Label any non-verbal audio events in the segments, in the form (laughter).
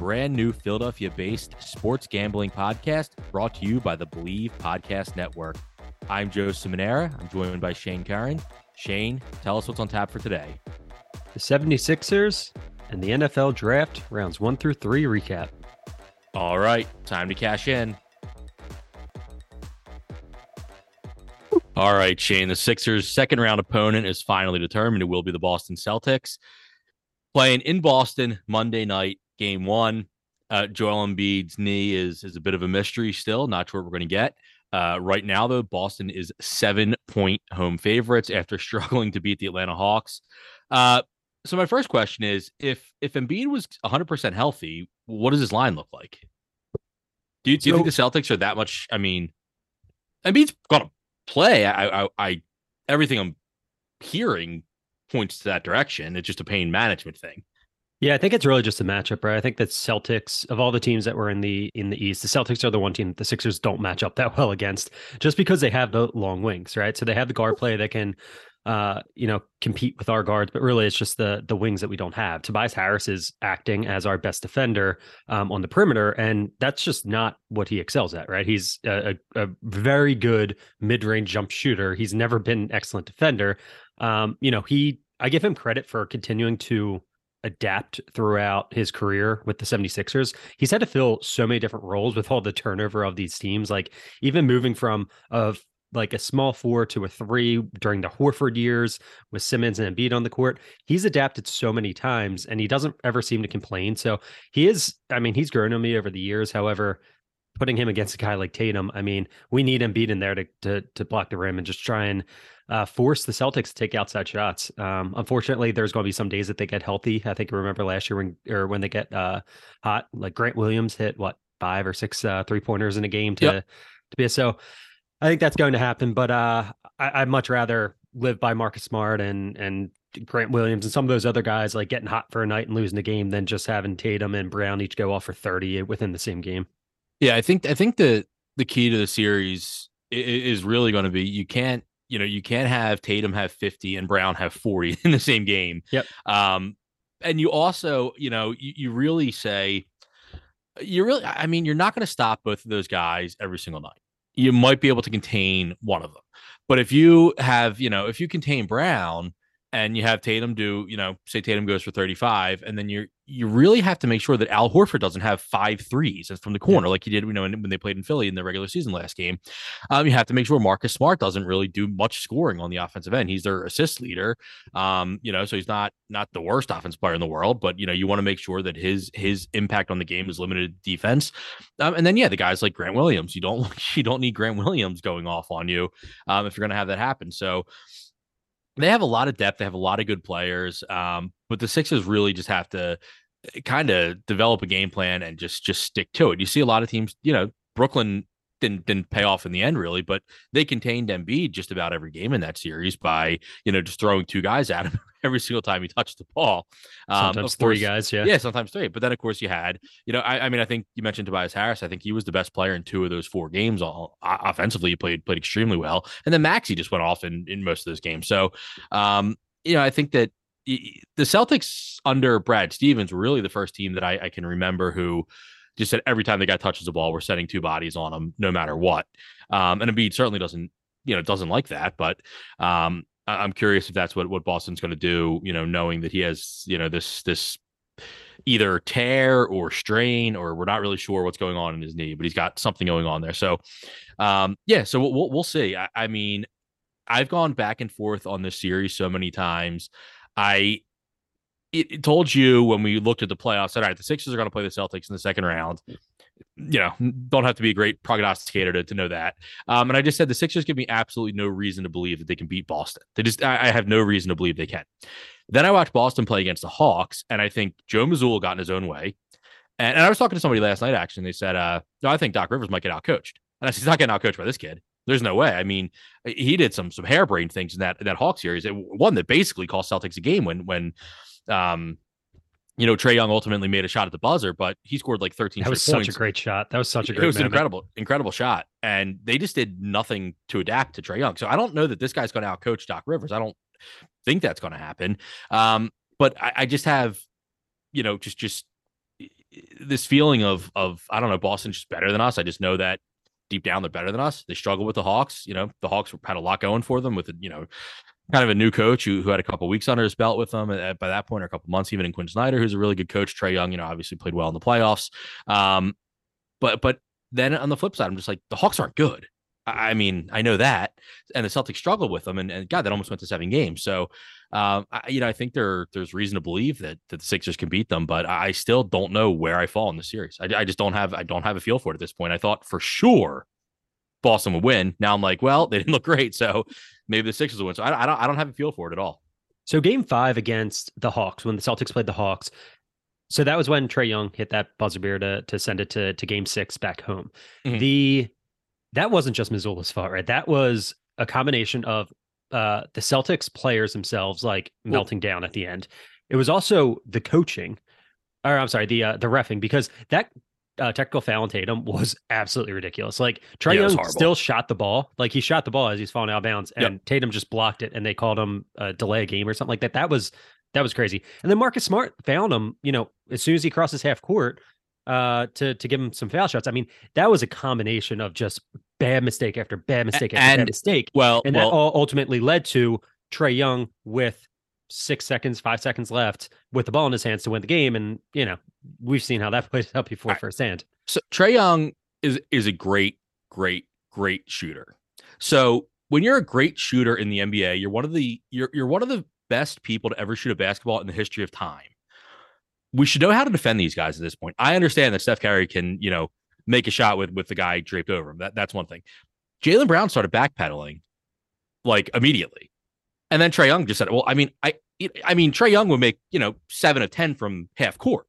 brand new Philadelphia based sports gambling podcast brought to you by the Believe Podcast Network. I'm Joe Simonera. I'm joined by Shane Curran. Shane, tell us what's on tap for today. The 76ers and the NFL draft rounds one through three recap. All right, time to cash in. All right, Shane. The Sixers' second round opponent is finally determined. It will be the Boston Celtics playing in Boston Monday night, game one. Uh, Joel Embiid's knee is is a bit of a mystery still. Not sure what we're going to get. Uh, right now, though, Boston is seven point home favorites after (laughs) struggling to beat the Atlanta Hawks. Uh, so my first question is: if if Embiid was 100 percent healthy, what does his line look like? Do you, do you so, think the Celtics are that much? I mean, Embiid's got to play. I, I, I, everything I'm hearing points to that direction. It's just a pain management thing. Yeah, I think it's really just a matchup, right? I think that Celtics of all the teams that were in the in the East, the Celtics are the one team that the Sixers don't match up (laughs) that well against, just because they have the long wings, right? So they have the guard play that can uh, you know, compete with our guards, but really it's just the the wings that we don't have. Tobias Harris is acting as our best defender um, on the perimeter, and that's just not what he excels at, right? He's a, a, very good mid range jump shooter. He's never been an excellent defender. Um, you know, he I give him credit for continuing to adapt throughout his career with the 76ers. He's had to fill so many different roles with all the turnover of these teams. Like even moving from a like a small four to a three during the Horford years with Simmons and Embiid on the court. He's adapted so many times and he doesn't ever seem to complain. So he is, I mean, he's grown on me over the years. However, putting him against a guy like Tatum, I mean, we need Embiid in there to to, to block the rim and just try and uh, force the Celtics to take outside shots. Um, unfortunately, there's going to be some days that they get healthy. I think you remember last year when or when they get uh, hot, like Grant Williams hit what five or six uh, three pointers in a game to yep. to be so. I think that's going to happen, but uh, I, would much rather live by Marcus Smart and and Grant Williams and some of those other guys like getting hot for a night and losing the game than just having Tatum and Brown each go off for 30 within the same game. Yeah, I think I think the the key to the series is really going to be you can't you know you can't have Tatum have 50 and Brown have 40 (laughs) in the same game. Yep. Um, and you also you know you, you really say you really I mean you're not going to stop both of those guys every single night you might be able to contain one of them. But if you have, you know, if you contain Brown and you have Tatum do, you know, say Tatum goes for 35, and then you're you really have to make sure that Al Horford doesn't have five threes from the corner yeah. like he did, you know, when they played in Philly in the regular season last game. Um, you have to make sure Marcus Smart doesn't really do much scoring on the offensive end. He's their assist leader, um, you know, so he's not not the worst offense player in the world, but you know, you want to make sure that his his impact on the game is limited defense. Um, and then yeah, the guys like Grant Williams, you don't (laughs) you don't need Grant Williams going off on you um, if you're going to have that happen. So they have a lot of depth. They have a lot of good players. Um, but the Sixers really just have to eh, kind of develop a game plan and just just stick to it. You see a lot of teams, you know, Brooklyn didn't didn't pay off in the end really, but they contained Embiid just about every game in that series by you know just throwing two guys at him (laughs) every single time he touched the ball. Um, sometimes three course, guys, yeah, yeah, sometimes three. But then of course you had you know I, I, mean I think you mentioned Tobias Harris. I think he was the best player in two of those four games. All offensively, he played played extremely well, and then Maxey just went off in in most of those games. So um, you know I think that the Celtics under Brad Stevens were really the first team that I, I can remember who just said every time the guy touches the ball, we're setting two bodies on him, no matter what. Um, and Embiid certainly doesn't, you know, doesn't like that. But um, I'm curious if that's what what Boston's going to do. You know, knowing that he has, you know, this this either tear or strain, or we're not really sure what's going on in his knee, but he's got something going on there. So, um, yeah, so we'll we'll see. I, I mean, I've gone back and forth on this series so many times. I it, it told you when we looked at the playoffs, all right, the Sixers are going to play the Celtics in the second round. You know, don't have to be a great prognosticator to, to know that. Um, and I just said the Sixers give me absolutely no reason to believe that they can beat Boston. They just, I, I have no reason to believe they can. Then I watched Boston play against the Hawks, and I think Joe Mazzulla got in his own way. And, and I was talking to somebody last night, actually, and they said, uh, no, I think Doc Rivers might get outcoached. And I said, he's not getting outcoached by this kid. There's no way. I mean, he did some some harebrained things in that in that Hawk series. It, one that basically cost Celtics a game when when um, you know, Trae Young ultimately made a shot at the buzzer, but he scored like 13 That was such a great shot. That was such a great It was an incredible, incredible shot. And they just did nothing to adapt to Trae Young. So I don't know that this guy's going to outcoach Doc Rivers. I don't think that's going to happen. Um, but I, I, just have you know, just just this feeling of of I don't know, Boston's just better than us. I just know that deep down they're better than us. They struggle with the Hawks. You know, the Hawks had a lot going for them with you know kind of a new coach who, who had a couple weeks under his belt with them by that point, or a couple months, even in Quin Snyder, who's a really good coach. Trae Young, you know, obviously played well in the playoffs. Um, but but then on the flip side, I'm just like the Hawks aren't good. I mean, I know that, and the Celtics struggled with them, and, and God, that almost went to seven games. So, um, I, you know, I think there there's reason to believe that, that the Sixers can beat them, but I still don't know where I fall in the series. I, I just don't have I don't have a feel for it at this point. I thought for sure Boston would win. Now I'm like, well, they didn't look great, so maybe the Sixers will win. So I, I don't I don't have a feel for it at all. So Game Five against the Hawks, when the Celtics played the Hawks, so that was when Trae Young hit that buzzer beer to to send it to to Game Six back home. Mm-hmm. The that wasn't just Mazzulla's fault, right? That was a combination of uh, the Celtics players themselves like melting well, down at the end. It was also the coaching, or I'm sorry, the uh, the refing because that uh, technical foul on Tatum was (laughs) absolutely ridiculous. Like Trae yeah, Young still shot the ball, like he shot the ball as he's falling out of bounds, and yep. Tatum just blocked it, and they called him a delay a game or something like that. That was that was crazy. And then Marcus Smart found him, you know, as soon as he crosses half court, uh, to to give him some foul shots. I mean, that was a combination of just bad mistake after bad mistake after and, bad mistake. Well, and well, that all ultimately led to Trae Young with six seconds, five seconds left with the ball in his hands to win the game. And you know, we've seen how that (laughs) plays out before right. firsthand. So Trae Young is is a great, great, great shooter. So when you're a great shooter in the NBA, you're one of the you're you're one of the best people to ever shoot a basketball in the history of time we should know how to defend these guys at this point. I understand that Steph Curry can, you know, make a shot with with the guy draped over him. That that's one thing. Jaylen Brown started backpedaling like immediately, and then Trae Young just said, "Well, I mean, I I mean, Trae Young would make you know seven of ten from half court.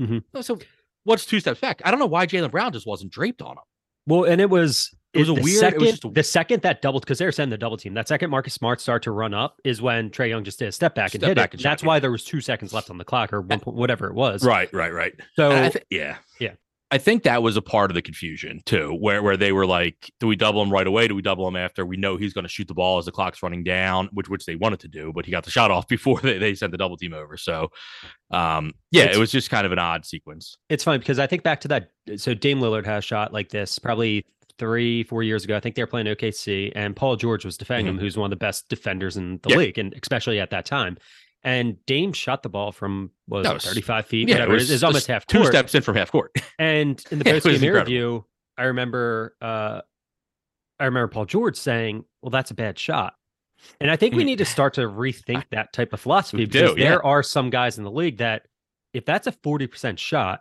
Mm-hmm. So what's two steps back? I don't know why Jaylen Brown just wasn't draped on him. Well, and it was it was a weird. Second, was just a, the second that doubled because they were sending the double team. That second Marcus Smart start to run up is when Trae Young just did a step back step and hit back it. And that's why there was two seconds left on the clock or one, whatever it was. Right, right, right. So th- yeah, yeah. I think that was a part of the confusion too, where where they were like, do we double him right away? Do we double him after we know he's going to shoot the ball as the clock's running down, which which they wanted to do, but he got the shot off (laughs) before they, they sent the double team over. So, um, yeah, it's, it was just kind of an odd sequence. It's funny because I think back to that. So Dame Lillard has a shot like this probably three, four years ago. I think they were playing OKC, and Paul George was defending mm-hmm. him, who's one of the best defenders in the yeah. league, and especially at that time. And Dame shot the ball from was, was 35 feet, yeah, whatever. It was, it was almost half court. Two steps in from half court. (laughs) and in the post game interview, I remember uh I remember Paul George saying, Well, that's a bad shot. And I think we mm. need to start to rethink that type of philosophy because do, yeah. there are some guys in the league that if that's a 40% shot,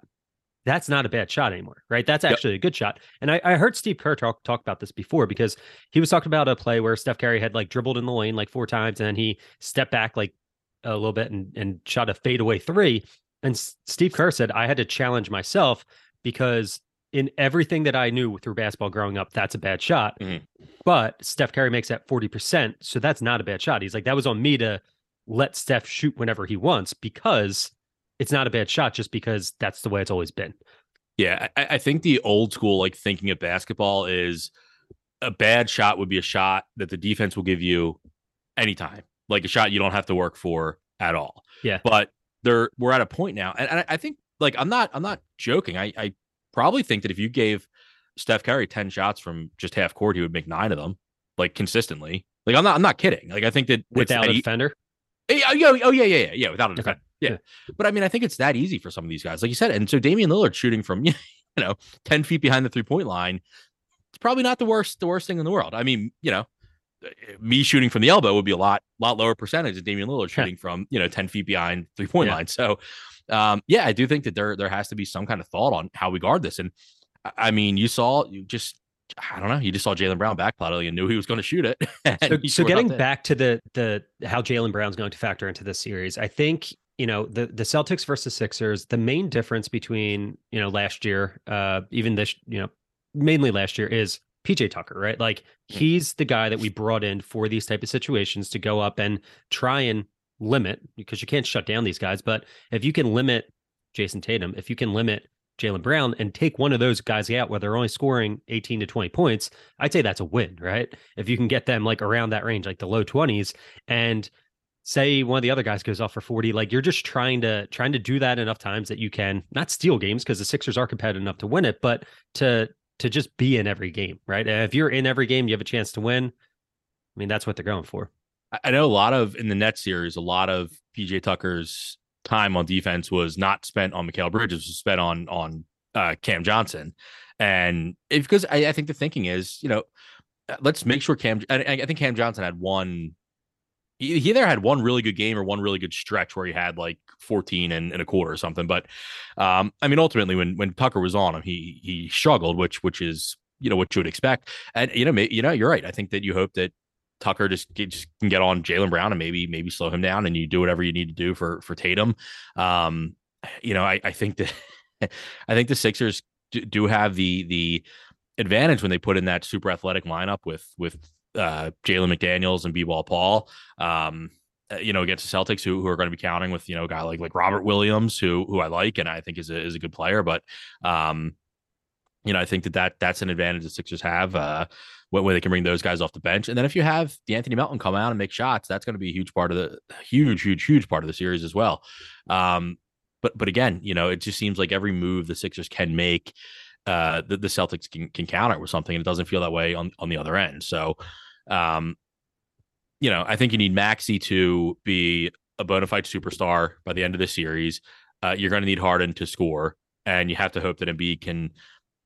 that's not a bad shot anymore, right? That's actually yep. a good shot. And I, I, heard Steve Kerr talk, talk about this before because he was talking about a play where Steph Curry had like dribbled in the lane like four times and then he stepped back like a little bit and, and shot a fadeaway three. And Steve Kerr said, I had to challenge myself because in everything that I knew through basketball growing up, that's a bad shot. Mm-hmm. But Steph Curry makes that 40%. So that's not a bad shot. He's like, that was on me to let Steph shoot whenever he wants because it's not a bad shot just because that's the way it's always been. Yeah, I, I think the old school like thinking of basketball is a bad shot would be a shot that the defense will give you anytime, like a shot you don't have to work for at all. Yeah, but there we're at a point now, and, and I, I think like I'm not I'm not joking. I, I probably think that if you gave Steph Curry ten shots from just half court, he would make nine of them, like consistently. Like I'm not I'm not kidding. Like I think that without a defender. Eh, yeah, oh, yeah, oh yeah, yeah, yeah, yeah. Without a defender. Yeah. But I mean, I think it's that easy for some of these guys, like you said. And so Damian Lillard shooting from, (laughs) you know, 10 feet behind the three point line, it's probably not the worst, the worst thing in the world. I mean, you know, me shooting from the elbow would be a lot, lot lower percentage than Damian Lillard (laughs) shooting from, you know, 10 feet behind three point yeah. line. So, um, yeah, I do think that there, there has to be some kind of thought on how we guard this. And I mean, you saw, you just, I don't know. You just saw Jaylen Brown backpedaling and knew he was going to shoot it. (laughs) so, so getting back to the the how Jaylen Brown's going to factor into this series, I think you know the the Celtics versus Sixers. The main difference between you know last year, uh, even this you know mainly last year is PJ Tucker, right? Like hmm. he's the guy that we brought in for these type of situations to go up and try and limit because you can't shut down these guys. But if you can limit Jayson Tatum, if you can limit Jaylen Brown and take one of those guys out where they're only scoring 18 to 20 points, I'd say that's a win, right? If you can get them like around that range, like the low 20s, and say one of the other guys goes off for 40 like you're just trying to trying to do that enough times that you can not steal games because the Sixers are competitive enough to win it but to to just be in every game right? If you're in every game you have a chance to win. I mean that's what they're going for. I know a lot of in the net series a lot of PJ Tucker's time on defense was not spent on Mikal Bridges was spent on on uh, Cam Johnson. And because I, I think the thinking is you know let's make sure Cam I, I think Cam Johnson had one he, he either had one really good game or one really good stretch where he had like 14 and, and a quarter or something. But um, I mean, ultimately, when when Tucker was on him, he he struggled, which which is you know what you would expect. And you know, you know, you're right. I think that you hope that Tucker just, just can get on Jaylen Brown and maybe maybe slow him down, and you do whatever you need to do for for Tatum. Um, you know, I, I think that (laughs) I think the Sixers do have the the advantage when they put in that super athletic lineup with with uh, Jalen McDaniels and B-ball Paul. Um, uh, you know, against the Celtics, who, who are going to be counting with you know a guy like like Robert Williams, who who I like and I think is a is a good player, but um, you know, I think that, that that's an advantage the Sixers have uh, when they can bring those guys off the bench. And then if you have the Anthony Melton come out and make shots, that's going to be a huge part of the huge, huge, huge part of the series as well. Um, but but again, you know, it just seems like every move the Sixers can make uh, the, the Celtics can, can counter with something. And it doesn't feel that way on, on the other end. So, um, you know, I think you need Maxey to be a bona fide superstar by the end of the series. Uh, you're going to need Harden to score, and you have to hope that Embiid can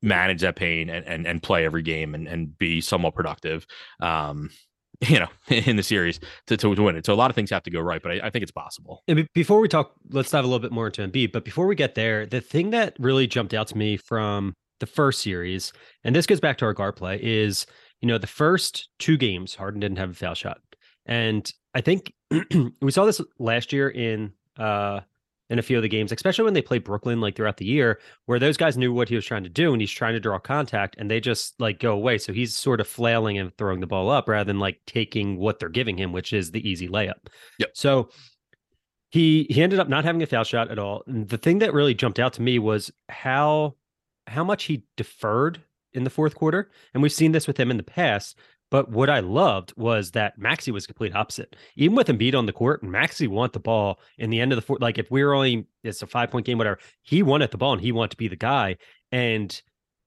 manage that pain and and, and play every game and, and be somewhat productive. Um, (laughs) you know, in the series to, to, to, win it. So a lot of things have to go right, but I, I think it's possible. And before we talk, let's dive a little bit more into Embiid. But before we get there, the thing that really jumped out to me from the first series, and this goes back to our guard play, is you know the first two games Harden didn't have a foul shot, and I think (clears throat) we saw this last year in uh in a few of the games, especially when they played Brooklyn like throughout the year, where those guys knew what he was trying to do and he's trying to draw contact and they just like go away. So he's sort of flailing and throwing the ball up rather than like taking what they're giving him, which is the easy layup. Yep. So he he ended up not having a foul shot at all. And the thing that really jumped out to me was how how much he deferred in the fourth quarter. And we've seen this with him in the past. But what I loved was that Maxey was complete opposite. Even with Embiid on the court, Maxey want the ball in the end of the fourth. Like if we were only it's a five point game, whatever, he wanted the ball and he wanted to be the guy. And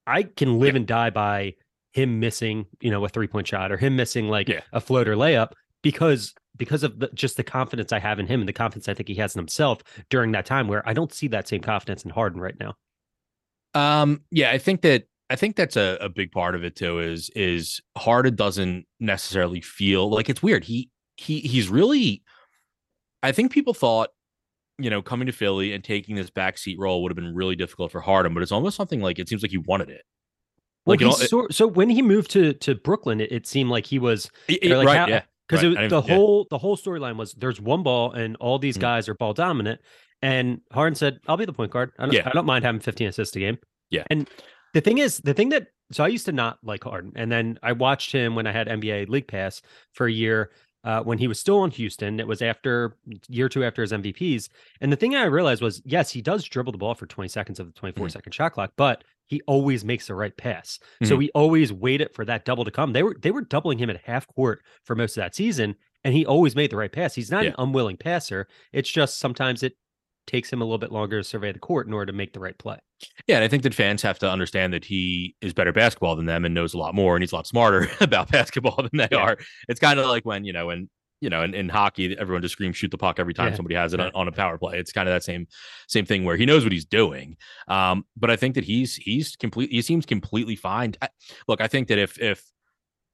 I can live yeah. and die by him missing, you know, a three point shot or him missing like yeah. a floater layup because because of the, just the confidence I have in him and the confidence I think he has in himself during that time where I don't see that same confidence in Harden right now. Um, yeah, I think that I think that's a, a big part of it too. Is is Harden doesn't necessarily feel like it's weird. He he he's really. I think people thought, you know, coming to Philly and taking this backseat role would have been really difficult for Harden, but it's almost something like it seems like he wanted it. Like well, it, so, so when he moved to to Brooklyn, it, it seemed like he was it, like, right, how, yeah, because right. the whole yeah. the whole storyline was there's one ball and all these mm-hmm. guys are ball dominant, and Harden said, "I'll be the point guard. I don't, yeah. I don't mind having 15 assists a game." Yeah. And the thing is, the thing that so I used to not like Harden, and then I watched him when I had NBA League Pass for a year uh, when he was still in Houston. It was after year two after his MVPs, and the thing I realized was, yes, he does dribble the ball for 20 seconds of the 24 mm-hmm. second shot clock, but he always makes the right pass. Mm-hmm. So he always waited for that double to come. They were they were doubling him at half court for most of that season, and he always made the right pass. He's not yeah. an unwilling passer. It's just sometimes it takes him a little bit longer to survey the court in order to make the right play. Yeah, and I think that fans have to understand that he is better basketball than them and knows a lot more and he's a lot smarter (laughs) about basketball than they yeah. are. It's kind of like when, you know, when you know, in, in hockey, everyone just screams shoot the puck every time yeah. somebody has it on, on, a power play. It's kind of that same same thing where he knows what he's doing. Um, but I think that he's he's complete. He seems completely fine. I, look, I think that if if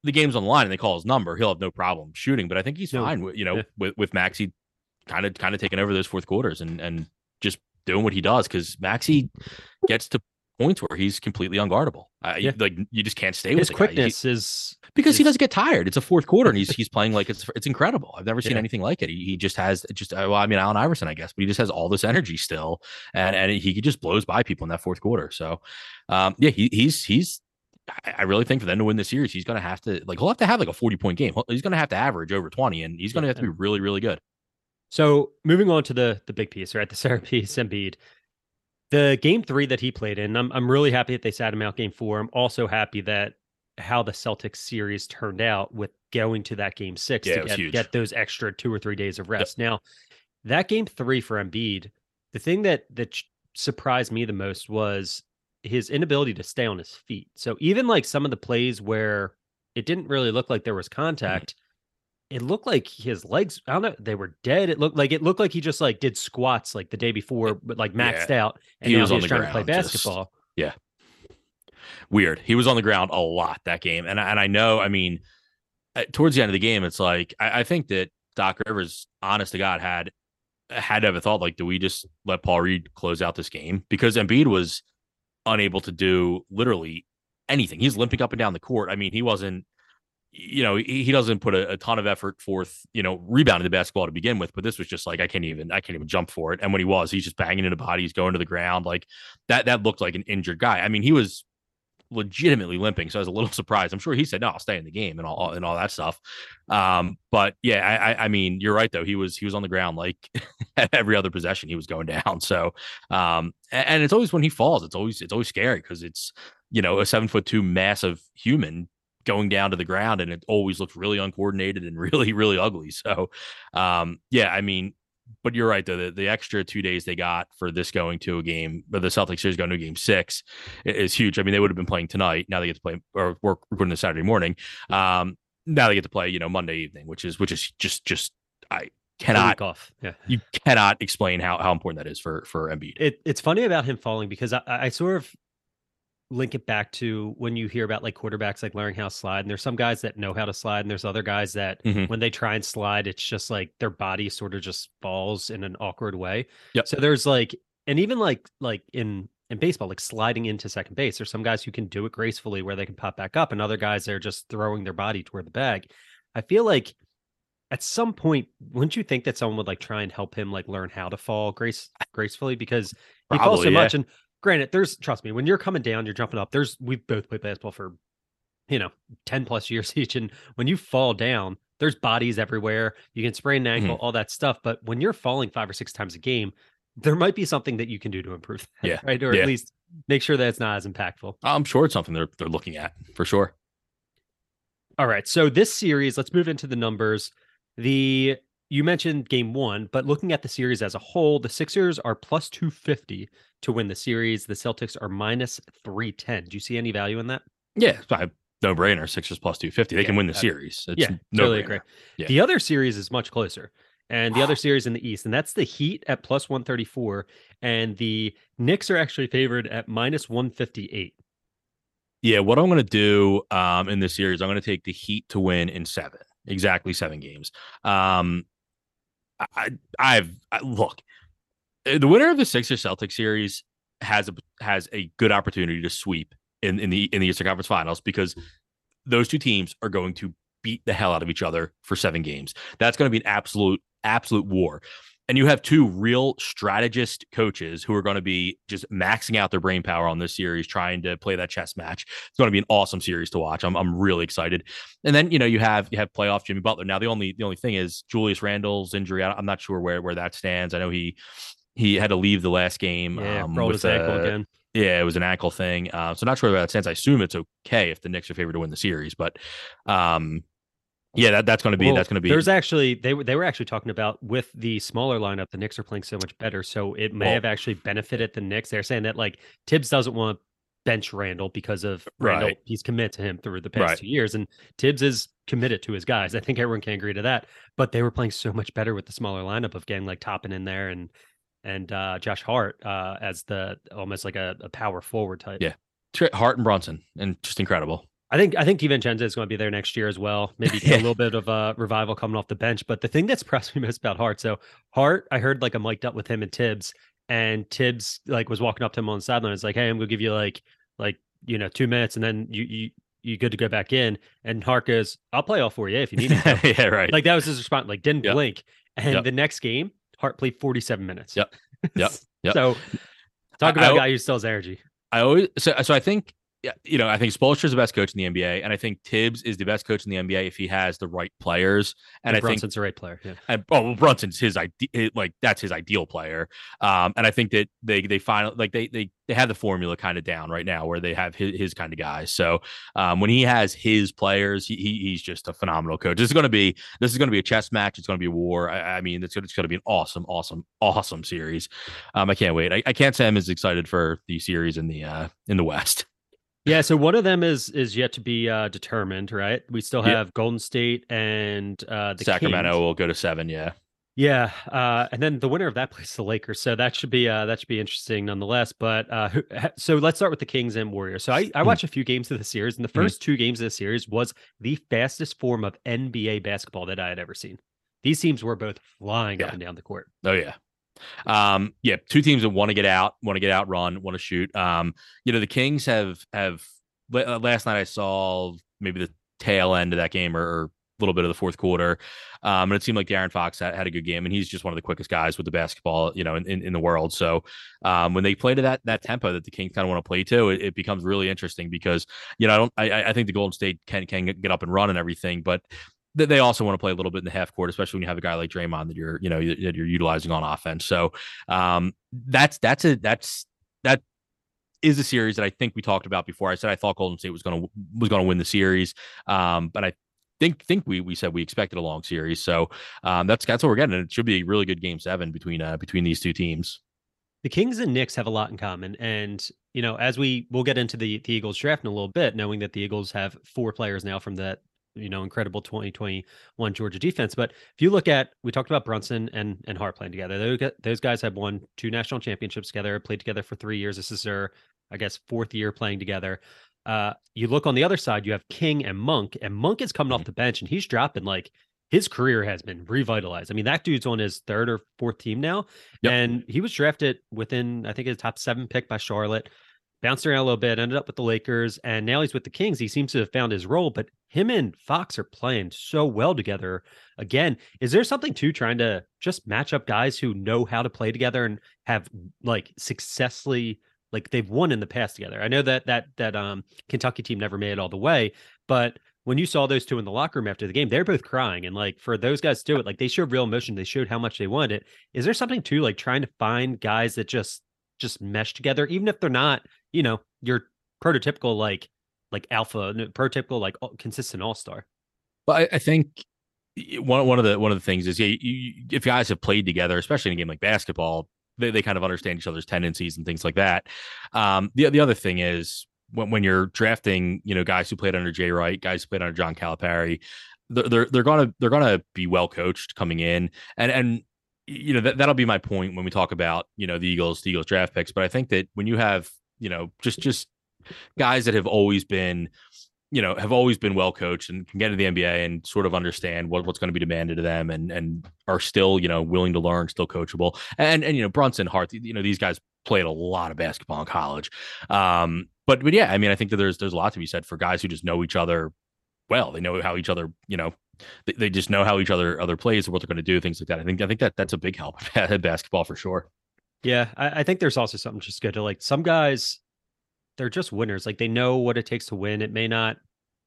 the game's on the line and they call his number, he'll have no problem shooting. But I think he's no. fine. With, you know, yeah. with with Maxey kind of kind of taking over those fourth quarters and and just doing what he does because Maxey gets to points where he's completely unguardable. Uh, yeah. Like you just can't stay His with quickness he, is because is... he doesn't get tired. It's a fourth quarter and he's he's playing like it's it's incredible. I've never seen yeah. anything like it. He, he just has just uh, well, I mean Allen Iverson, I guess, but he just has all this energy still, and and he just blows by people in that fourth quarter. So, um, yeah, he, he's he's I really think for them to win the series, he's going to have to like he'll have to have like a forty point game. He's going to have to average over twenty, and he's going to have to be really really good. So moving on to the the big piece, right? The Sarah (laughs) piece, Embiid. The game three that he played in, I'm I'm really happy that they sat him out game four. I'm also happy that how the Celtics series turned out with going to that game six Yeah, to get, get those extra two or three days of rest. Now, that game three for Embiid, the thing that that surprised me the most was his inability to stay on his feet. So even like some of the plays where it didn't really look like there was Mm-hmm. contact, it looked like his legs, I don't know, they were dead. It looked like it looked like he just like did squats like the day before, but like maxed out. And He was he was trying to play basketball just- basketball. weird. He was on the ground a lot that game, and I- and I know. I mean, uh, towards the end of the game, it's like I, I think that Doc Rivers, honest to God, had had to have a thought like, do we just let Paul Reed close out this game because Embiid was unable to do literally anything. He's limping up and down the court. I mean, he wasn't. You know, he, he doesn't put a, a ton of effort forth, you know, rebounding the basketball to begin with, but this was just like I can't even I can't even jump for it. And when he was, he's just banging into bodies, going to the ground. Like that that looked like an injured guy. I mean, he was legitimately limping. So I was a little (laughs) surprised. I'm sure he said, no, I'll stay in the game and all and all that stuff. Um, but yeah, I, I mean, you're right though. He was he was on the ground like (laughs) every other possession he was going down. (laughs) So um and, and it's always when he falls, it's always it's always scary because it's you know a seven foot two massive human going down to the ground and it always looks really uncoordinated and (laughs) really, really ugly. So um yeah, I mean but you're right though. The, the extra two days they got for this going to a game, but the Celtics series going to game six is huge. I mean, they would have been playing tonight. Now they get to play or work recording this Saturday morning. Um, now they get to play, you know, Monday evening, which is which is just just i cannot off. Yeah. you cannot explain how how important that is for for Embiid. it, it's funny about him falling because I, I sort of link it back to when you hear about like quarterbacks like learning how to slide and there's some guys that know how to slide and there's other guys that Mhm. when they try and slide it's just like their body sort of just falls in an awkward way Yep. so there's like and even like like in in baseball like sliding into second base there's some guys who can do it gracefully where they can pop back up and other guys they're just throwing their body toward the bag i feel like at some point wouldn't you think that someone would like try and help him like learn how to fall grace gracefully because he falls so yeah. much. And granted, there's trust me, when you're coming down, you're jumping up. There's we've both played basketball for you know 10 plus years (laughs) each. And when you fall down, there's bodies everywhere. You can sprain an Mm-hmm. ankle, all that stuff. But when you're falling five or six times a game, there might be something that you can do to improve (laughs) that, Yeah, right? Or yeah. at least make sure that it's not as impactful. I'm sure it's something they're they're looking at for sure. All right. So this series, let's move into the numbers. The you mentioned game one, but looking at the series as a whole, the Sixers are plus 250 to win the series. The Celtics are minus 310. Do you see any value in that? Yeah, no brainer. Sixers plus two fifty. They Yeah, can win the uh, series. It's yeah, no totally agree. Yeah. The other series is much closer. And the other series in the East, and that's the Heat at plus 134. And the Knicks are actually favored at minus 158. Yeah, what I'm going to do um, in this series, I'm going to take the Heat to win in seven, exactly seven games. Um, I, I've I, look, uh, the winner of the Sixers Celtics series has a has a good opportunity to sweep in in the in the Eastern Conference Finals because those two teams are going to beat the hell out of each other for seven games. That's going to be an absolute absolute war. And you have two real strategist coaches who are going to be just maxing out their brain power on this series, trying to play that chess match. It's going to be an awesome series to watch. I'm, I'm really excited. And then you know you have you have playoff Jimmy Butler. Now the only the only thing is Julius Randle's injury. I'm not sure where where that stands. I know he he had to leave the last game. Yeah, um, with his ankle uh, again. Yeah, it was an ankle thing. Uh, so not sure where that stands. I assume it's okay if the Knicks are favored to win the series, but um, yeah, that, that's going to be Well, that's going to be There's actually they were they were actually talking about with the smaller lineup, the Knicks are playing so much better, so it may Well- have actually benefited the Knicks. They're saying that like Tibbs doesn't want to bench Randle because of Randle. Right. He's committed to him through the past Right. two years, and Tibbs is committed to his guys. I think everyone can agree to that. But they were playing so much better with the smaller lineup of getting like Toppin in there and and uh Josh Hart uh as the almost like a, a power forward type. Yeah. Hart and Brunson, and just incredible. I think I think DiVincenzo is going to be there next year as well. Maybe (laughs) Yeah. a little bit of a revival coming off the bench. But the thing that's impressed (laughs) me most about Hart, so Hart, I heard like a mic'd up with him and Tibbs, and Tibbs like was walking up to him on the sideline. It's like, hey, I'm gonna give you like like you know two minutes, and then you you you good to go back in. And Hart goes, I'll play all for you if you need me. (laughs) yeah, right. like that was his response. Like didn't Yep. blink. And Yep. the next game, Hart played 47 minutes. Yep. Yep. Yep. So talk about I- a guy who still has energy. I always so so I think you know, I think Spoelstra is the best coach in the NBA, and I think Tibbs is the best coach in the NBA if he has the right players. And, and I Brunson's think the right player. Yeah. And, oh, well, Brunson's his idea, like that's his ideal player. Um, and I think that they they finally like they they they have the formula kind of down right now where they have his, his kind of guys. So um, when he has his players, he, he's just a phenomenal coach. This is going to be this is going to be a chess match. It's going to be a war. I, I mean, it's, it's going to be an awesome, awesome, awesome series. Um, I can't wait. I, I can't say I'm as excited for the series in the uh in the West. Yeah, so one of them is is yet to be uh, determined, right? We still have yep. Golden State and uh, the Sacramento Kings. will go to seven. Yeah, yeah, uh, and then the winner of that (laughs) plays the Lakers. So that should be uh, that should be interesting nonetheless. But uh, so let's start with the Kings and Warriors. So I, I hmm. watched a few games of the series, and the 1st mm-hmm. two games of the series was the fastest form of NBA basketball that I had ever seen. These teams were both flying yeah. up and down the court. Oh yeah, um, yeah, two teams that want to get out, want to get out, run, want to shoot. Um, you know, the Kings have have uh, last night I saw maybe the tail end of that game or, a little bit of the fourth quarter. Um, and it seemed like De'Aaron Fox had, had, a good game, and he's just one of the quickest guys with the basketball, you know, in, in, in the world. So um, when they play to that that tempo that the Kings kind of want to play to, it, it, becomes really interesting because you know I don't I, I think the Golden State can can get up and run and everything, but they also want to play a little bit in the half court, especially when you have a guy like Draymond that you're, you know, that you're utilizing on offense. So um, that's that's a that's that is a series that I think we talked about before. I said I thought Golden State was going to was going to win the series, um, but I think think we we said we expected a long series. So um, that's that's what we're getting. It should be a really good game seven between uh, between these two teams. The Kings and Knicks have a lot in common, and you know, as we we'll get into the the Eagles draft in a little bit, knowing that the Eagles have four players now from that you know incredible 2021 Georgia defense. But if you look at we talked about Brunson and and Hart playing together. Those, those guys have won two national championships together, played together for three years. This is their I guess fourth year playing together. Uh, you look on the other side, you have King and Monk, and Monk is coming off mm-hmm. the bench and he's dropping like his career has been revitalized. I mean, that dude's on his third or fourth team now, yep. and he was drafted within I think his top seven pick by Charlotte bounced around a little bit, ended up with the Lakers, and now he's with the Kings. He seems to have found his role, but him and Fox are playing so well together. Again, is there something to trying to just match up guys who know how to play together and have like successfully like they've won in the past together? I know that that that um Kentucky team never made it all the way, but when you saw those two in the locker room after the game, they're both crying. And like for those guys to do it, like they showed real emotion. They showed how much they wanted it. Is there something to like trying to find guys that just just mesh together, even if they're not you know, your prototypical like like alpha, prototypical like consistent all star. Well, I, I, think one one of the one of the things is yeah, you, if guys have played together, especially in a game like basketball, they, they kind of understand each other's tendencies and things like that. Um, the the other thing is when when you're drafting, you know, guys who played under Jay Wright, guys who played under John Calipari, they're they're, they're gonna they're gonna be well coached coming in, and and you know that that'll be my point when we talk about you know the Eagles the Eagles draft picks. But I think that when you have you know, just just guys that have always been, you know, have always been well coached and can get into the NBA and sort of understand what, what's going to be demanded of them and and are still, you know, willing to learn, still coachable. And and you know, Brunson, Hart, you know, these guys played a lot of basketball in college. Um, but but yeah, I mean, I think that there's there's a lot to be said for guys who just know each other well. They know how each other, you know, they, they just know how each other other plays what they're going to do, things like that. I think I think that that's a big help (laughs) at basketball for sure. Yeah, I, I, think there's also something just good to like some guys, they're just winners. Like they know what it takes to win. It may not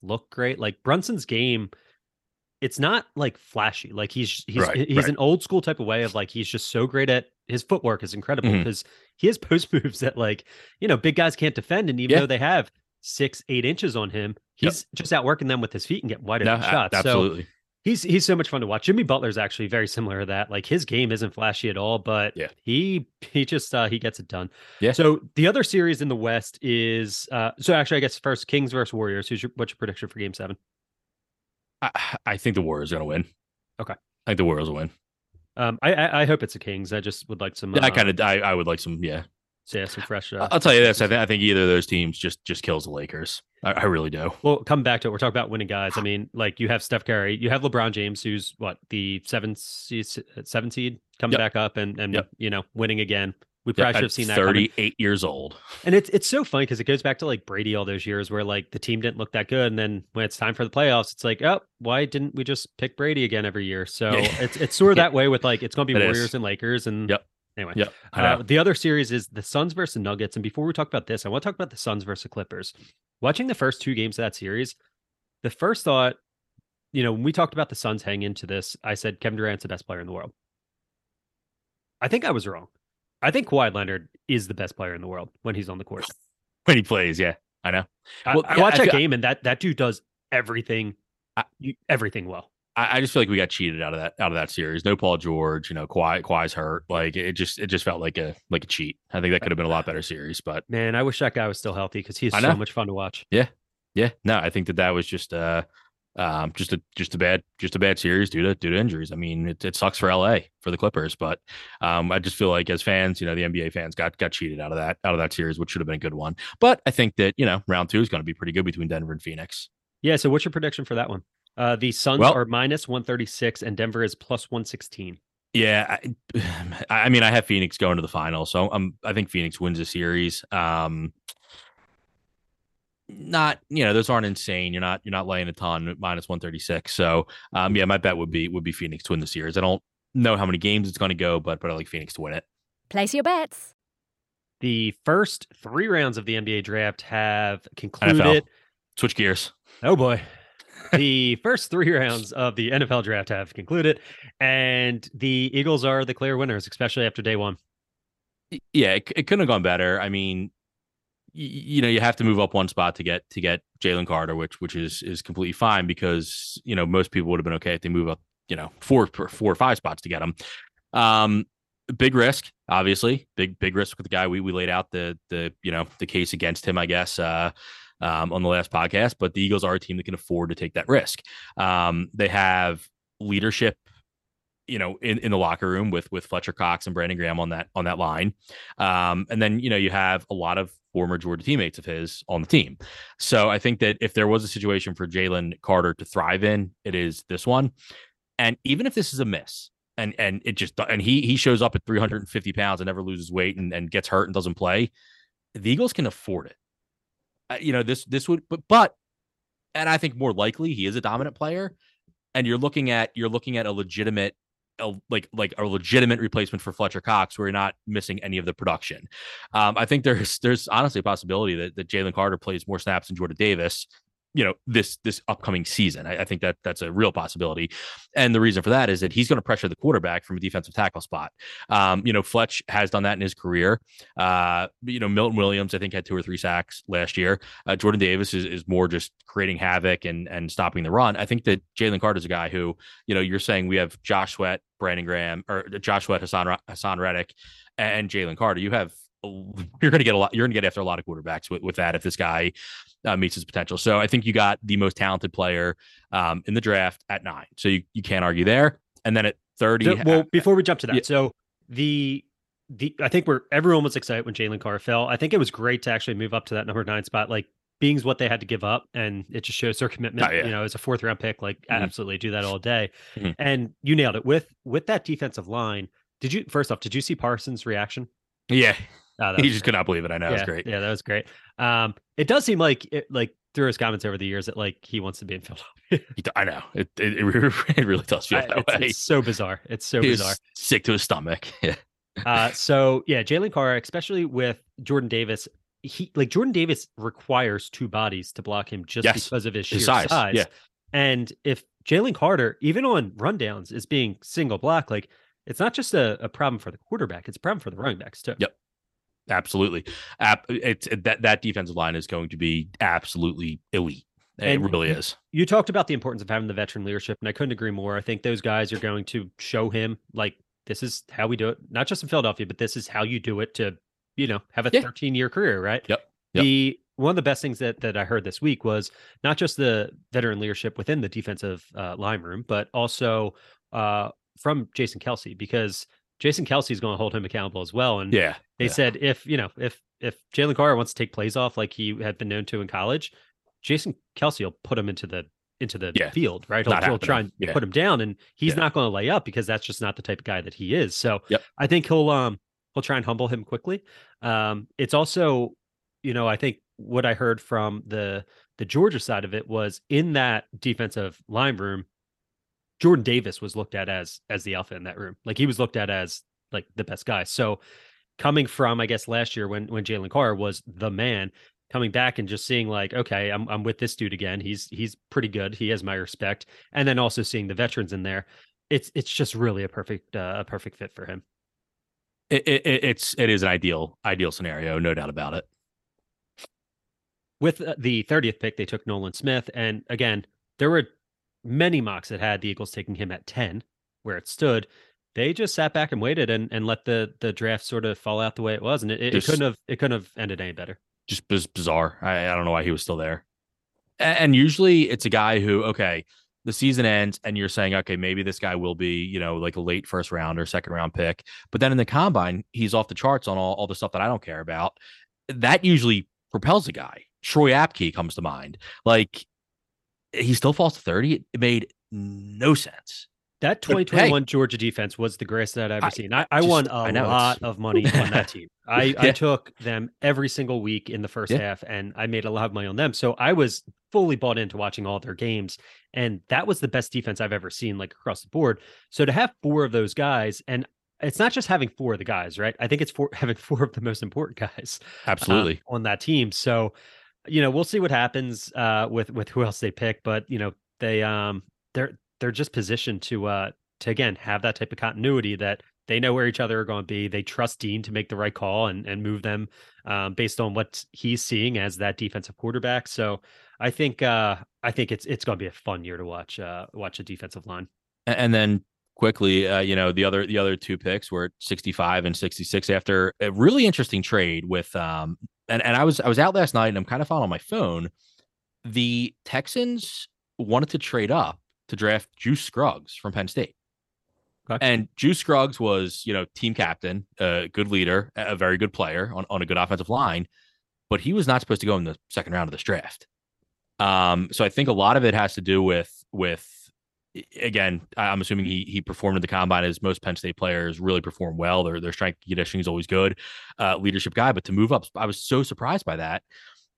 look great. Like Brunson's game, it's not like flashy. Like he's he's right, he's right. an old school type of way of like he's just so great at his footwork is incredible because mm-hmm. he has (laughs) post moves that like you know big guys can't defend, and even yeah. though they have six eight inches on him, he's yep. just outworking them with his feet and getting wide open no, shots. Absolutely. So He's he's so much fun to watch. Jimmy Butler's actually very similar to that. Like his game isn't flashy at all, but yeah. he he just uh he gets it done. Yeah. So the other series in the West is uh so actually I guess first Kings versus Warriors. Who's your what's your prediction for game seven? I, I think the Warriors are gonna win. Okay. I think the Warriors will win. Um I I, I hope it's the Kings. I just would like some uh, I kind of I, I would like some yeah yeah, some fresh. Uh, I'll tell you this: I, th- I think either of those teams just just kills the Lakers. I, I, really do. Well, come back to it. We're talking about winning guys. I mean, like you have Steph Curry, you have LeBron James, who's what the seventh seed, seven seed coming yep. back up and and yep. you know winning again. We probably yep, should have seen that. Thirty-eight years old, and it's it's so funny because it goes back to like Brady all those years where like the team didn't look that good, and then when it's time for the playoffs, it's like, oh, why didn't we just pick Brady again every year? So it's it's sort of (laughs) that way with like it's going to be it Warriors is. and Lakers, and yep Anyway, Yeah, uh, the other series is the Suns versus Nuggets. And before we talk about this, I want to talk about the Suns versus Clippers. Watching the first two games of that series, the first thought, you know, when we talked about the Suns hanging into this, I said Kevin Durant's the best player in the world. I think I was wrong. I think Kawhi Leonard is the best player in the world when he's on the court. (laughs) when he plays. Yeah, I know. I, Well, I yeah, watched I that game and that that dude does everything, everything well. I, I just feel like we got cheated out of that out of that series. No Paul George, you know, Kawhi, Kawhi's hurt. Like it just it just felt like a like a cheat. I think that could have been a lot better series, but Man, I wish that guy was still healthy because he's so much fun to watch. Yeah, yeah, no, I think that that was just uh um just a just a bad just a bad series due to due to injuries. I mean, it, it sucks for LA for the Clippers, but um I just feel like as fans, you know, the NBA fans got got cheated out of that out of that series, which should have been a good one. But I think that you know round two is going to be pretty good between Denver and Phoenix. Yeah. So, what's your prediction for that one? Uh, the Suns Well- are minus one thirty six, and Denver is plus one sixteen. Yeah, (sighs) I, I mean, I have Phoenix going to the final, so I'm. I think Phoenix wins the series. Um, not, you know, those aren't insane. You're not, you're not laying a ton minus one thirty six. So, um, yeah, my bet would be would be Phoenix to win the series. I don't know how many games it's going to go, but but I like Phoenix to win it. Place your bets. The first three rounds of the NBA draft have concluded. Switch gears. Oh boy. The first three rounds of the NFL draft have concluded, and the Eagles are the clear winners, especially after day one. Yeah, it, it couldn't have gone better. I mean, y- you know, you have to move up one spot to get to get Jalen Carter, which which is is completely fine because you know most people would have been okay if they move up, you know, four four or five spots to get him. Um, big risk, obviously, big big risk with the guy. We we laid out the the you know the case against him, I guess. Uh, um, on the last podcast, but the Eagles are a team that can afford to take that risk. Um, they have leadership, you know, in, in the locker room with with Fletcher Cox and Brandon Graham on that on that line. Um, and then you know you have a lot of former Georgia teammates of his on the team. So I think that if there was a situation for Jalen Carter to thrive in, it is this one. And even if this is a miss, and and it just and he he shows up at 350 pounds and never loses weight and, and gets hurt and doesn't play, the Eagles can afford it. Uh, you know this this would but but and I think more likely he is a dominant player. And you're looking at you're looking at a legitimate a, like like a legitimate replacement for Fletcher Cox, where you're not missing any of the production. Um, I think there's there's honestly a possibility that, that Jalen Carter plays more snaps than Jordan Davis, you know, this this upcoming season. I, I think that that's a real possibility, and the reason for that is that he's going to pressure the quarterback from a defensive tackle spot. Um, you know, Fletch has done that in his career. Uh, you know, Milton Williams, I think, had two or three sacks last year. Uh, Jordan Davis is, is more just creating havoc and and stopping the run. I think that Jalen Carter is a guy who, you know, you're saying we have Josh Sweat, Brandon Graham, or Josh Sweat, Haason Haason Reddick, and Jalen Carter. You have you're going to get a lot. You're going to get after a lot of quarterbacks with, with that if this guy uh, meets his potential. So I think you got the most talented player um, in the draft at nine. So you, you can't argue there. And then at thirty, So, well, before we jump to that, yeah. so the the I think we're everyone was excited when Jalen Carr fell. I think it was great to actually move up to that number nine spot. Like being's what they had to give up, and it just shows their commitment. Oh, yeah. You know, as a fourth round pick, like Mhm. absolutely do that all day. Mhm. And you nailed it with with that defensive line. Did you first off? Did you see Parsons' reaction? yeah, Oh, he just great. could not believe it. I know yeah, it was great. Yeah, that was great. Um, it does seem like it, like through his comments over the years that like he wants to be in (laughs) Philadelphia. I know it. It, (laughs) it really does feel I- that it's, way. it's so bizarre. It's so he bizarre. sick to his stomach. (laughs) Yeah, Uh, so yeah, Jalen Carr, especially with Jordan Davis, he like Jordan Davis requires two bodies to block him just Yes, because of his sheer his size. size, yeah. And if Jalen Carter, even on rundowns, is being single block, like it's not just a, a problem for the quarterback, it's a problem for the running backs too. Yep. Absolutely. It's that that defensive line is going to be absolutely elite. It And really is. You talked about the importance of having the veteran leadership, and I couldn't agree more. I think those guys are going to show him like this is how we do it, not just in Philadelphia, but this is how you do it to, you know, have a Yeah. 13 year career, right? Yep. Yep. The one of the best things that that I heard this week was not just the veteran leadership within the defensive uh, line room, but also uh, from Jason Kelce because Jason Kelce is going to hold him accountable as well. And Yeah, they yeah. said if you know if if Jalen Carter wants to take plays off like he had been known to in college, Jason Kelce will put him into the into the Yeah. field, right? He'll, he'll try and. Yeah. put him down, and he's not going to lay up because that's just not the type of guy that he is. So Yep. I think he'll um he'll try and humble him quickly. Um, it's also, you know, I think what I heard from the the Georgia side of it was in that defensive line room, Jordan Davis was looked at as as the alpha in that room. Like he was looked at as like the best guy. So coming from, I guess last year when when Jalen Carr was the man, coming back and just seeing like, okay, I'm I'm with this dude again. He's he's pretty good. He has my respect. And then also seeing the veterans in there, it's it's just really a perfect uh, a perfect fit for him. It, it, it's it is an ideal ideal scenario, no doubt about it. With uh, the 30th pick, they took Nolan Smith, and again, there were many mocks that had the Eagles taking him at 10, where it stood. They just sat back and waited and, and let the the draft sort of fall out the way it was, and it, it, just, it couldn't have it couldn't have ended any better. Just bizarre. I, I don't know why he was still there. And, and usually, it's a guy who okay, the season ends and you're saying, okay, maybe this guy will be, you know, like a late first round or second round pick. But then in the combine, he's off the charts on all, all the stuff that I don't care about. That usually propels a guy. Troy Apke comes to mind. Like he still falls to 30. It made no sense. That 2021 hey, Georgia defense was the greatest that I've ever I, seen. I, I just, won a I lot of money on that (laughs) team. I, yeah. I took them every single week in the first yeah. half and I made a lot of money on them. So I was fully bought into watching all their games. And that was the best defense I've ever seen, like across the board. So to have four of those guys, and it's not just having four of the guys, right? I think it's for (laughs) having four of the most important guys uh, absolutely on that team. So, you know, we'll see what happens uh, with with who else they pick, but you know, they um they're they're just positioned to uh to again have that type of continuity that they know where each other are going to be. They trust Dean to make the right call and and move them um, based on what he's seeing as that defensive quarterback. So I think uh, I think it's it's going to be a fun year to watch uh, watch a defensive line. And then quickly, uh, you know the other the other two picks were 65 and 66 after a really interesting trade with um and and I was I was out last night and I'm kind of following my phone. The Texans wanted to trade up to draft Juice Scruggs from Penn State. Okay. And Juice Scruggs was, you know, team captain, a good leader, a very good player on, on a good offensive line, but he was not supposed to go in the second round of this draft. Um, so I think a lot of it has to do with with again, I'm assuming he he performed in the combine as most Penn State players really perform well. Their their strength conditioning is always good, uh, leadership guy. But to move up, I was so surprised by that,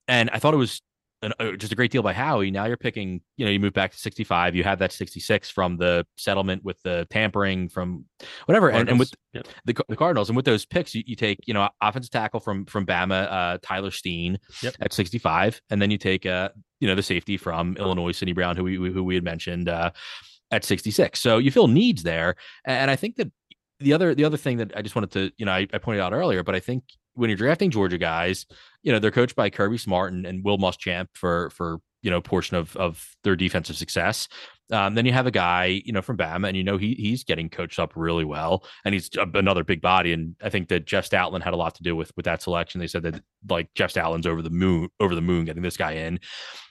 and I thought it was an, uh, just a great deal by Howie. Now you're picking, you know, you move back to 65. You have that 66 from the settlement with the tampering from whatever, and, and with yep. the, the Cardinals, and with those picks, you, you take, you know, offensive tackle from from Bama, uh, Tyler Steen yep. at 65, and then you take, uh, you know, the safety from Illinois, Sidney Brown, who we who we had mentioned, uh, at 66. So you feel needs there, and I think that the other the other thing that I just wanted to, you know, I, I pointed out earlier, but I think when you're drafting Georgia guys, you know, they're coached by Kirby Smart and, and Will Muschamp for for you know portion of of their defensive success. Um, then you have a guy, you know, from Bama, and you know he he's getting coached up really well, and he's another big body. And I think that Jeff Stoutland had a lot to do with with that selection. They said that like Jeff Stoutland's over the moon, over the moon, getting this guy in.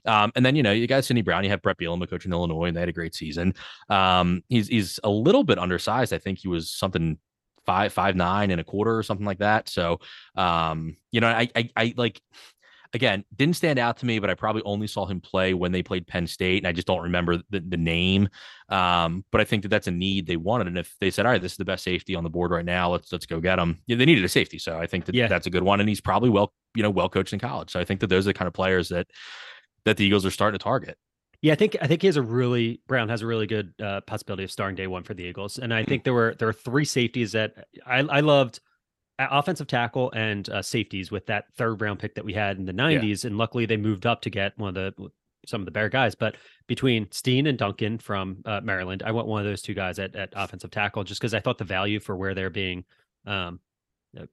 Um, and then you know you got Sidney Brown, you have Bret Bielema coaching in Illinois, and they had a great season. Um, he's he's a little bit undersized. I think he was something five five nine and a quarter or something like that. So um, you know, I, I I like again didn't stand out to me, but I probably only saw him play when they played Penn State, and I just don't remember the, the name. Um, but I think that that's a need they wanted, and if they said, all right, this is the best safety on the board right now, let's let's go get him. Yeah, they needed a safety, so I think that yeah. that's a good one, and he's probably well you know well coached in college. So I think that those are the kind of players that that the Eagles are starting to target. Yeah, I think I think he has a really Brown has a really good uh, possibility of starting day one for the Eagles, and I hmm. think there were there are three safeties that I, I loved, offensive tackle and uh, safeties with that third round pick that we had in the '90s, yeah. and luckily they moved up to get one of the some of the better guys. But between Steen and Duncan from uh, Maryland, I went one of those two guys at, at offensive tackle just because I thought the value for where they're being um, uh,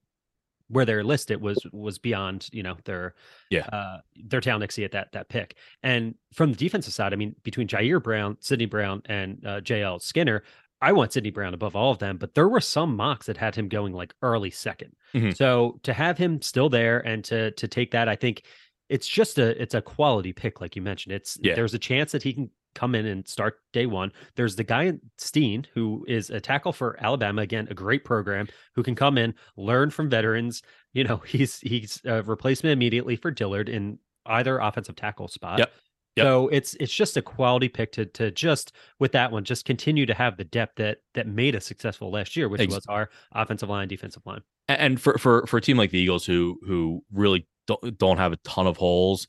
where they're listed was was beyond you know their yeah uh, their talent exceed at that that pick. And from the defensive side, I mean, between Ji'Ayir Brown, Sidney Brown, and uh, J.L. Skinner, I want Sidney Brown above all of them. But there were some mocks that had him going like early 2nd mm-hmm. So to have him still there and to to take that, I think it's just a it's a quality pick, like you mentioned. It's yeah. there's a chance that he can come in and start day one. There's the guy Steen who is a tackle for Alabama. Again, a great program who can come in, learn from veterans. You know, (laughs) he's he's a replacement immediately for Dillard in either offensive tackle spot. Yep. Yep. So it's it's just a quality pick to to just with that one just continue to have the depth that that made us successful last year, which was our offensive line, defensive line. And for for for a team like the Eagles who who really don't don't have a ton of holes,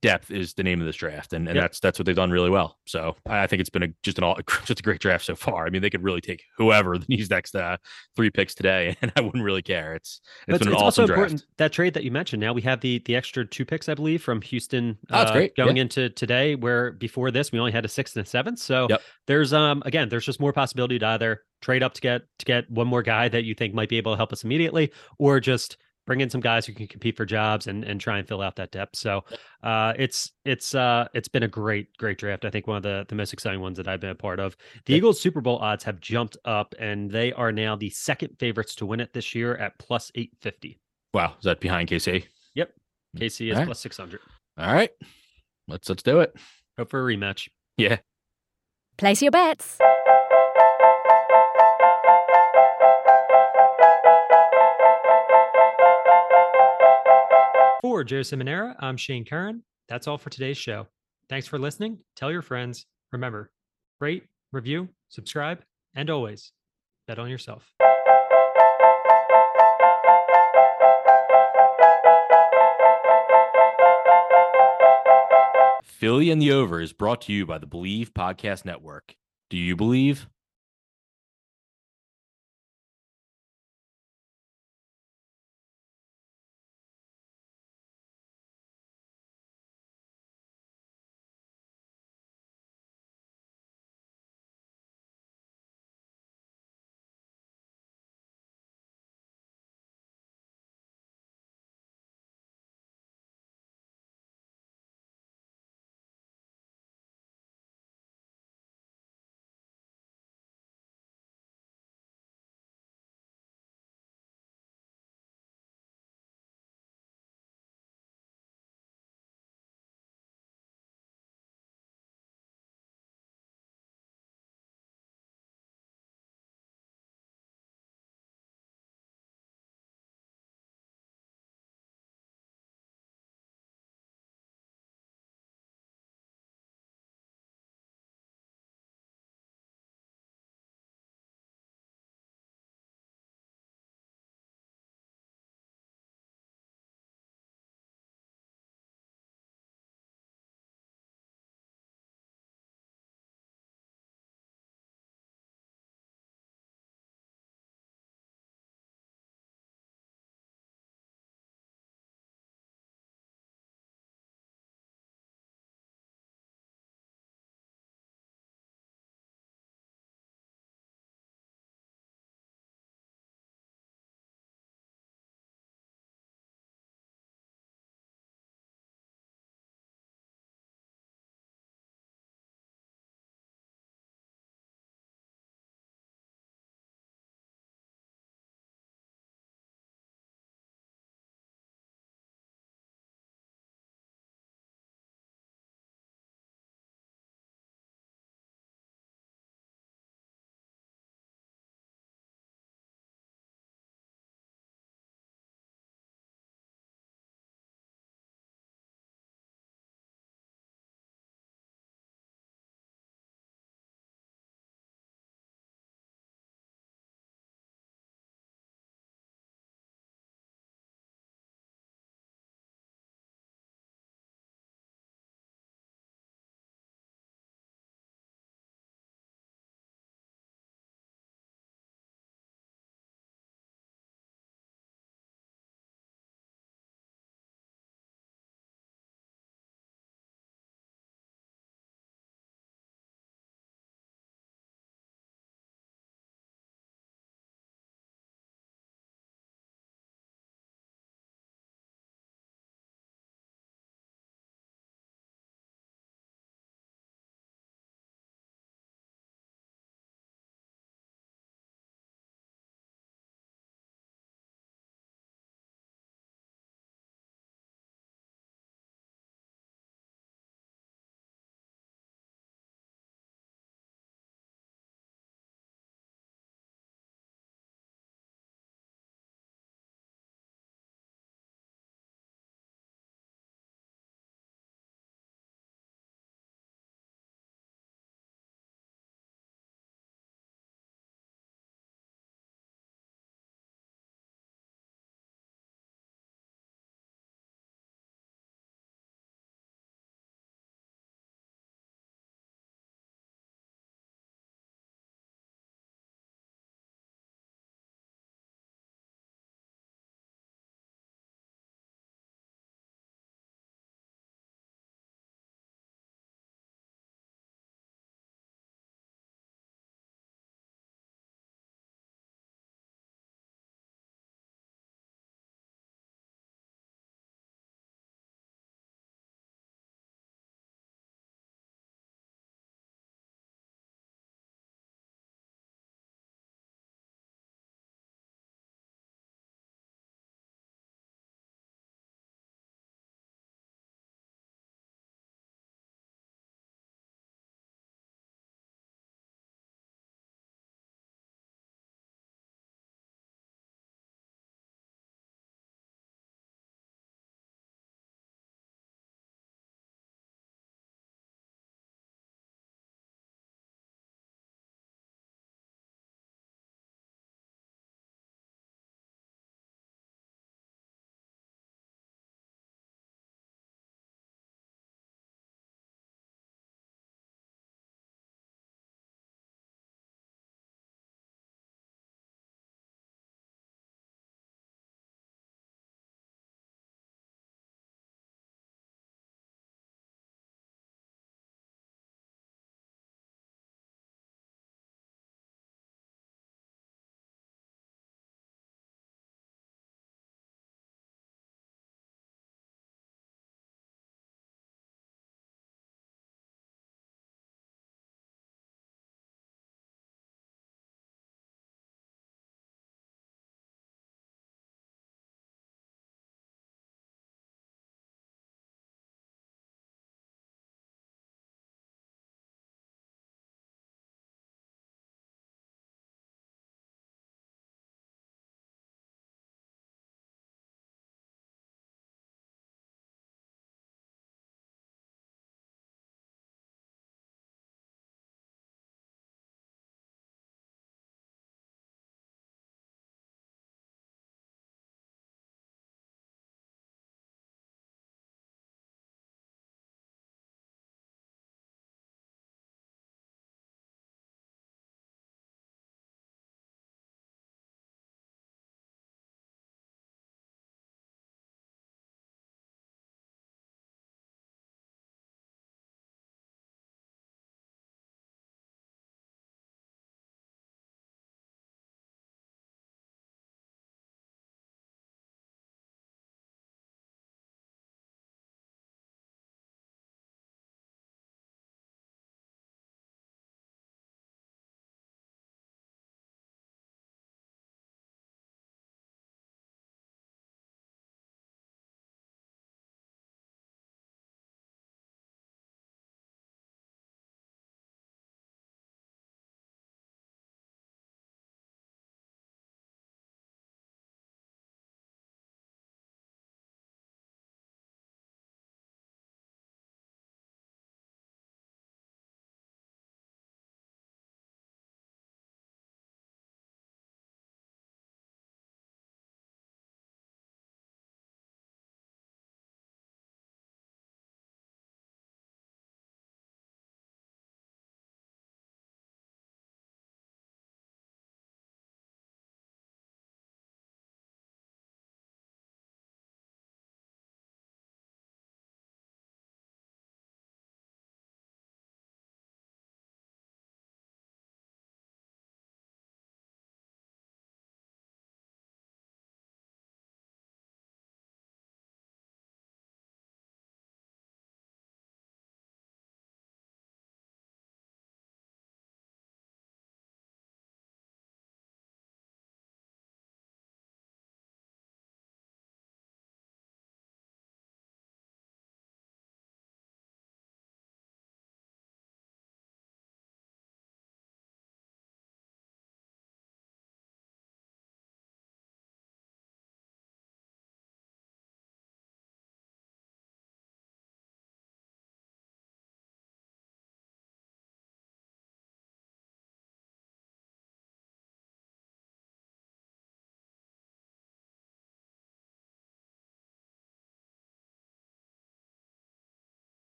depth is the name of this draft, and, and Yep. that's that's what they've done really well. So I I think it's been a, just an all (laughs) just a great draft so far. I mean, they could really take whoever (laughs) these next uh, three picks today, (laughs) and I wouldn't really care. It's it's an it's awesome also draft. important that trade that you mentioned. Now we have the the extra two picks, I believe, from Houston. Oh, that's uh, great. Going into today, where before this we only had a sixth and a seventh. So Yep. there's um again, there's just more possibility to either trade up to get to get one more guy that you think might be able to help us immediately, or just bring in some guys who can compete for jobs and and try and fill out that depth. So uh it's it's uh it's been a great great draft. I think one of the the most exciting ones that I've been a part of. The Yeah. Eagles Super Bowl odds have jumped up and they are now the second favorites to win it this year at plus 850. Wow, is that behind KC? Yep, KC is Alright. plus 600. All right, let's let's do it. Hope for a rematch. Yeah. Place your bets. For Joe Simonera, I'm Shane Curran. That's all for today's show. Thanks for listening. Tell your friends. Remember, rate, review, subscribe, and always bet on yourself. Philly and the Over is brought to you by the Believe Podcast Network. Do you believe?